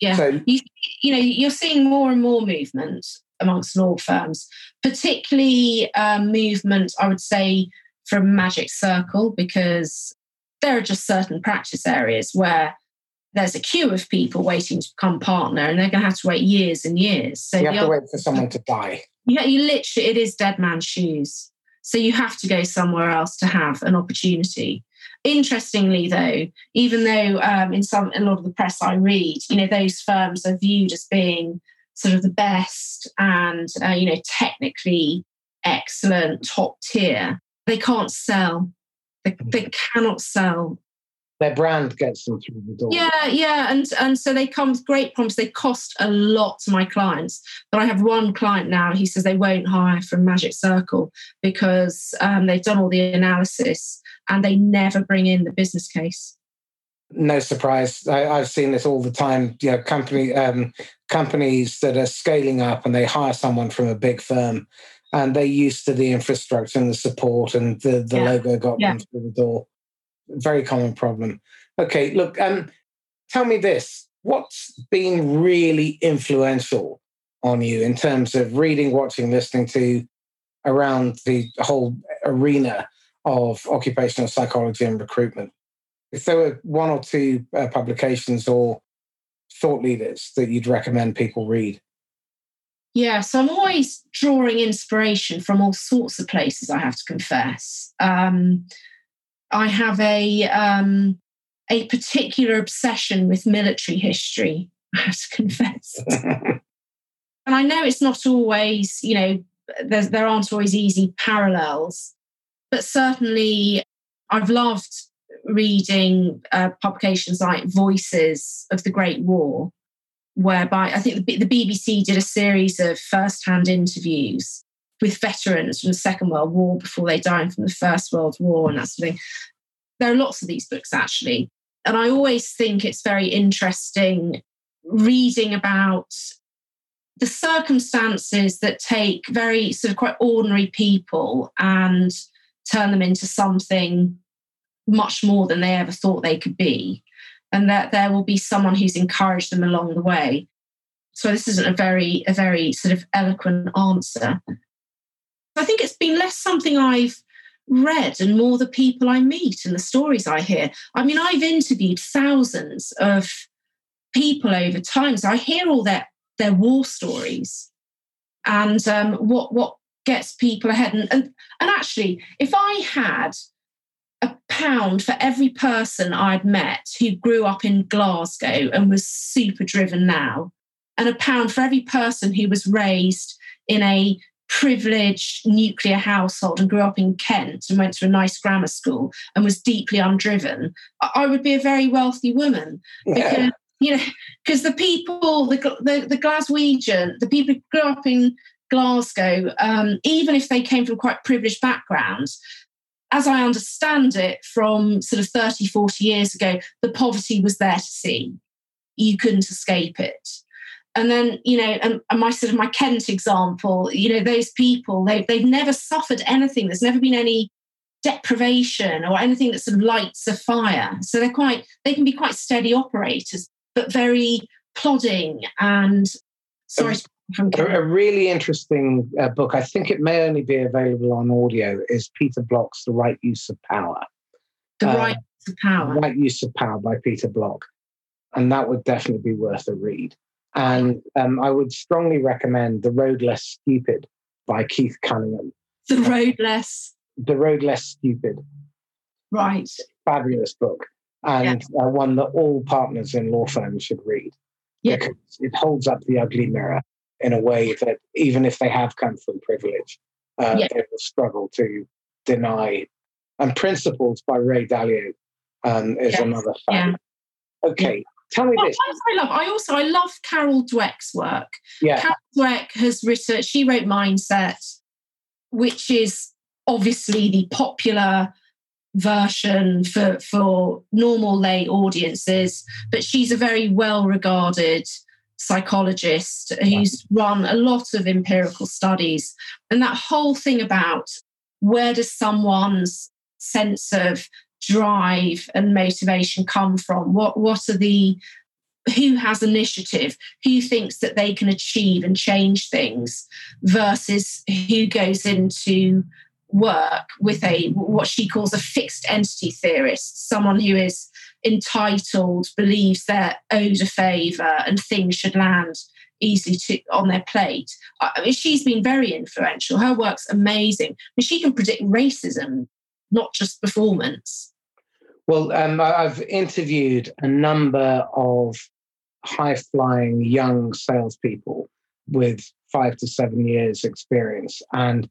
Yeah. So, you, you know, you're seeing more and more movement amongst law firms, particularly um, movement, I would say, from Magic Circle, because there are just certain practice areas where there's a queue of people waiting to become partner and they're going to have to wait years and years. So you have to wait for someone to die. Yeah, you literally, it is dead man's shoes. So you have to go somewhere else to have an opportunity. Interestingly, though, even though um, in some a lot of the press I read, you know, those firms are viewed as being sort of the best and uh, you know technically excellent, top tier, they can't sell. They, they mm. cannot sell their brand gets them through the door. Yeah, yeah, and and so they come with great promise. They cost a lot to my clients, but I have one client now. He says they won't hire from Magic Circle because um, they've done all the analysis and they never bring in the business case. No surprise. I, have seen this all the time. You know, company um, companies that are scaling up and they hire someone from a big firm and they're used to the infrastructure and the support and the, the yeah. logo got yeah. them through the door very common problem. Okay, look, um, tell me this: what's been really influential on you in terms of reading, watching, listening to around the whole arena of occupational psychology and recruitment? If there were one or two uh, publications or thought leaders that you'd recommend people read. Yeah, so I'm always drawing inspiration from all sorts of places, I have to confess. Um, I have a um, a particular obsession with military history. I have to confess, and I know it's not always, you know, there aren't always easy parallels, but certainly I've loved reading uh, publications like Voices of the Great War, whereby I think the, the BBC did a series of first-hand interviews with veterans from the Second World War before they died from the First World War and that sort of thing. There are lots of these books actually. And I always think it's very interesting reading about the circumstances that take very sort of quite ordinary people and turn them into something much more than they ever thought they could be. And that there will be someone who's encouraged them along the way. So this isn't a very, a very sort of eloquent answer. I think it's been less something I've read and more the people I meet and the stories I hear. I mean, I've interviewed thousands of people over time, so I hear all their their war stories and um, what what gets people ahead. And, and and actually, if I had a pound for every person I'd met who grew up in Glasgow and was super driven now, and a pound for every person who was raised in a privileged nuclear household and grew up in Kent and went to a nice grammar school and was deeply undriven, I would be a very wealthy woman. Because, you know, because the people, the, the, the Glaswegian, the people who grew up in Glasgow, um, even if they came from quite privileged backgrounds, as I understand it from sort of 30, 40 years ago, the poverty was there to see. You couldn't escape it and then you know and, and, my sort of my kent example you know those people they, they've never suffered anything. There's never been any deprivation or anything that sort of lights a fire. So they're quite they can be quite steady operators but very plodding and sorry um, a, a, really interesting uh, book. I think it may only be available on audio is peter block's the right use of power. The uh, right use of power. Right use of power by peter block. And that would definitely be worth a read and um, I would strongly recommend The Road Less Stupid by Keith Cunningham. The Road Less. The Road Less Stupid. Right. Fabulous book. And yeah. uh, one that all partners in law firms should read. Yeah. Because it holds up the ugly mirror in a way that even if they have come from privilege, uh, yeah. they will struggle to deny. And Principles by Ray Dalio um, is yes. another fan. Yeah. Okay, Tell me this. I love. I also I love Carol Dweck's work. Yeah. Carol Dweck has written. She wrote Mindset, which is obviously the popular version for for normal lay audiences, but she's a very well regarded psychologist who's run a lot of empirical studies, and that whole thing about where does someone's sense of drive and motivation come from? What what are the who has initiative, who thinks that they can achieve and change things versus who goes into work with a what she calls a fixed entity theorist, someone who is entitled, believes they're owed a favour and things should land easily to, on their plate. I mean, she's been very influential. Her work's amazing. I mean, she can predict racism, not just performance. Well, um, I've interviewed a number of high flying young salespeople with five to seven years experience. And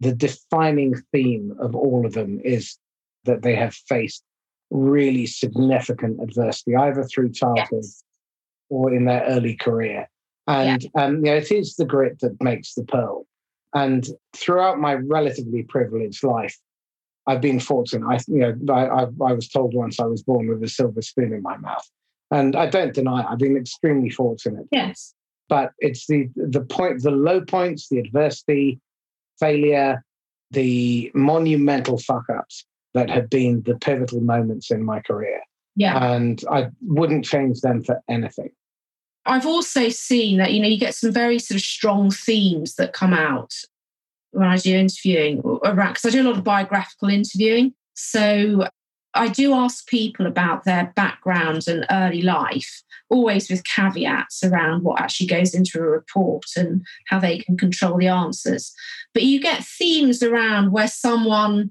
the defining theme of all of them is that they have faced really significant adversity, either through childhood yes. or in their early career. And yeah. um, you know, it is the grit that makes the pearl. And throughout my relatively privileged life, I've been fortunate. I, you know, I, I, I was told once I was born with a silver spoon in my mouth, and I don't deny it. I've been extremely fortunate. Yes. But it's the the point, the low points, the adversity, failure, the monumental fuck ups that have been the pivotal moments in my career. Yeah. And I wouldn't change them for anything. I've also seen that, you know, you get some very sort of strong themes that come out when I do interviewing around, because I do a lot of biographical interviewing. So I do ask people about their background and early life, always with caveats around what actually goes into a report and how they can control the answers. But you get themes around where someone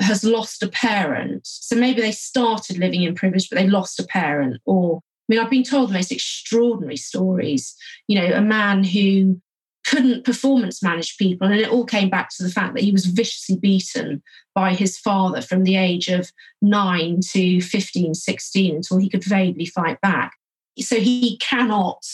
has lost a parent. So maybe they started living in privilege, but they lost a parent. Or, I mean, I've been told the most extraordinary stories. You know, a man who couldn't performance manage people. And it all came back to the fact that he was viciously beaten by his father from the age of nine to 15, 16 until he could vaguely fight back. So he cannot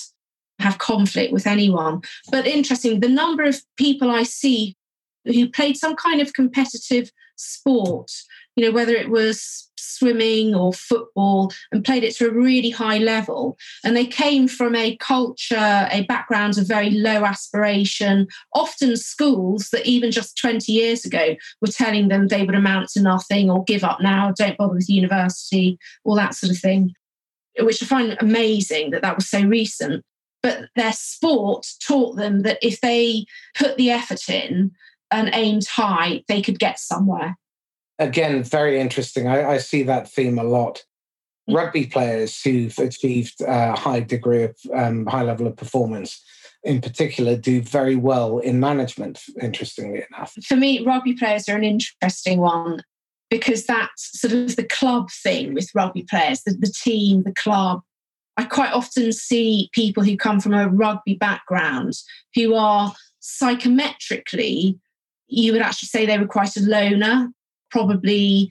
have conflict with anyone. But interesting, the number of people I see who played some kind of competitive sport, you know, whether it was swimming or football, and played it to a really high level. And they came from a culture, a background of very low aspiration, often schools that even just 20 years ago were telling them they would amount to nothing or give up now, don't bother with university, all that sort of thing, which I find amazing that that was so recent. But their sport taught them that if they put the effort in, and aimed high, they could get somewhere. Again, very interesting. I, I see that theme a lot. Mm. Rugby players who've achieved a high degree of um, high level of performance, in particular, do very well in management. Interestingly enough, for me, rugby players are an interesting one because that's sort of the club thing with rugby players, the, the team, the club. I quite often see people who come from a rugby background who are psychometrically you would actually say they were quite a loner. Probably,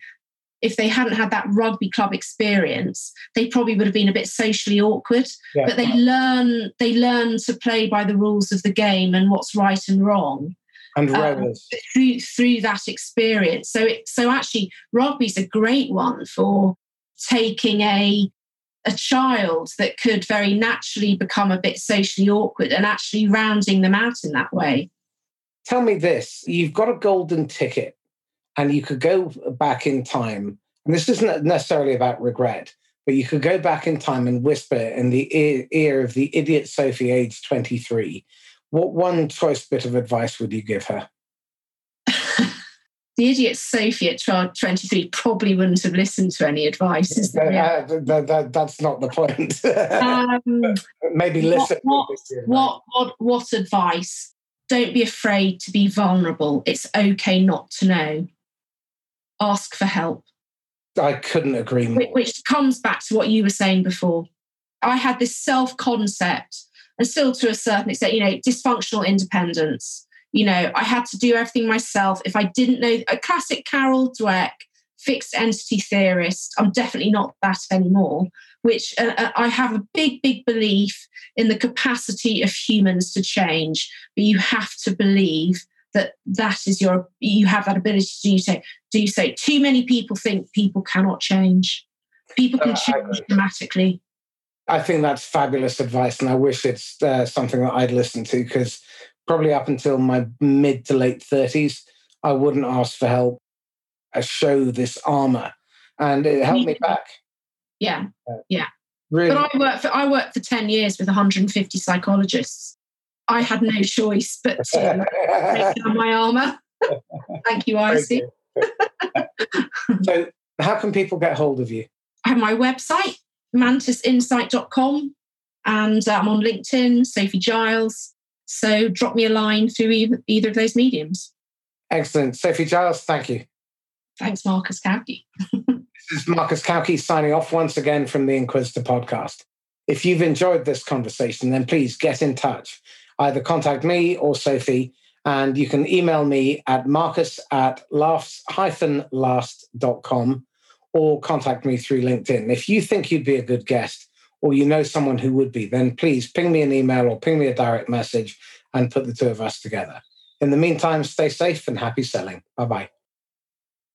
if they hadn't had that rugby club experience, they probably would have been a bit socially awkward. Yeah. But they learn they learn to play by the rules of the game and what's right and wrong. And um, through through that experience. So it, so actually, rugby's a great one for taking a a child that could very naturally become a bit socially awkward and actually rounding them out in that way. Tell me this you've got a golden ticket and you could go back in time. And this isn't necessarily about regret, but you could go back in time and whisper in the ear, ear of the idiot Sophie, age 23. What one choice bit of advice would you give her? the idiot Sophie at 23 probably wouldn't have listened to any advice. Is that, uh, that, that, that's not the point. um, Maybe listen. What, what, what, what advice? don't be afraid to be vulnerable. It's okay not to know. Ask for help. I couldn't agree more. Which comes back to what you were saying before. I had this self concept, and still to a certain extent, you know, dysfunctional independence. You know, I had to do everything myself. If I didn't know a classic Carol Dweck fixed entity theorist, I'm definitely not that anymore which uh, uh, I have a big, big belief in the capacity of humans to change, but you have to believe that that is your you have that ability to do so. Do so. Too many people think people cannot change. People can uh, change dramatically. I think that's fabulous advice, and I wish it's uh, something that I'd listen to because probably up until my mid to late thirties, I wouldn't ask for help. I show this armor, and it helped me back. Yeah. Yeah. Really? But I worked for I worked for 10 years with 150 psychologists. I had no choice but to take down my armor. Thank you, Icy. so how can people get hold of you? I have my website, mantisinsight.com, and uh, I'm on LinkedIn, Sophie Giles. So drop me a line through either, either of those mediums. Excellent. Sophie Giles, thank you. Thanks, Marcus Cauchi. this is Marcus Cauchi signing off once again from the Inquisitor podcast. If you've enjoyed this conversation, then please get in touch. Either contact me or Sophie, and you can email me at marcus at laughs-last.com or contact me through LinkedIn. If you think you'd be a good guest or you know someone who would be, then please ping me an email or ping me a direct message and put the two of us together. In the meantime, stay safe and happy selling. Bye bye.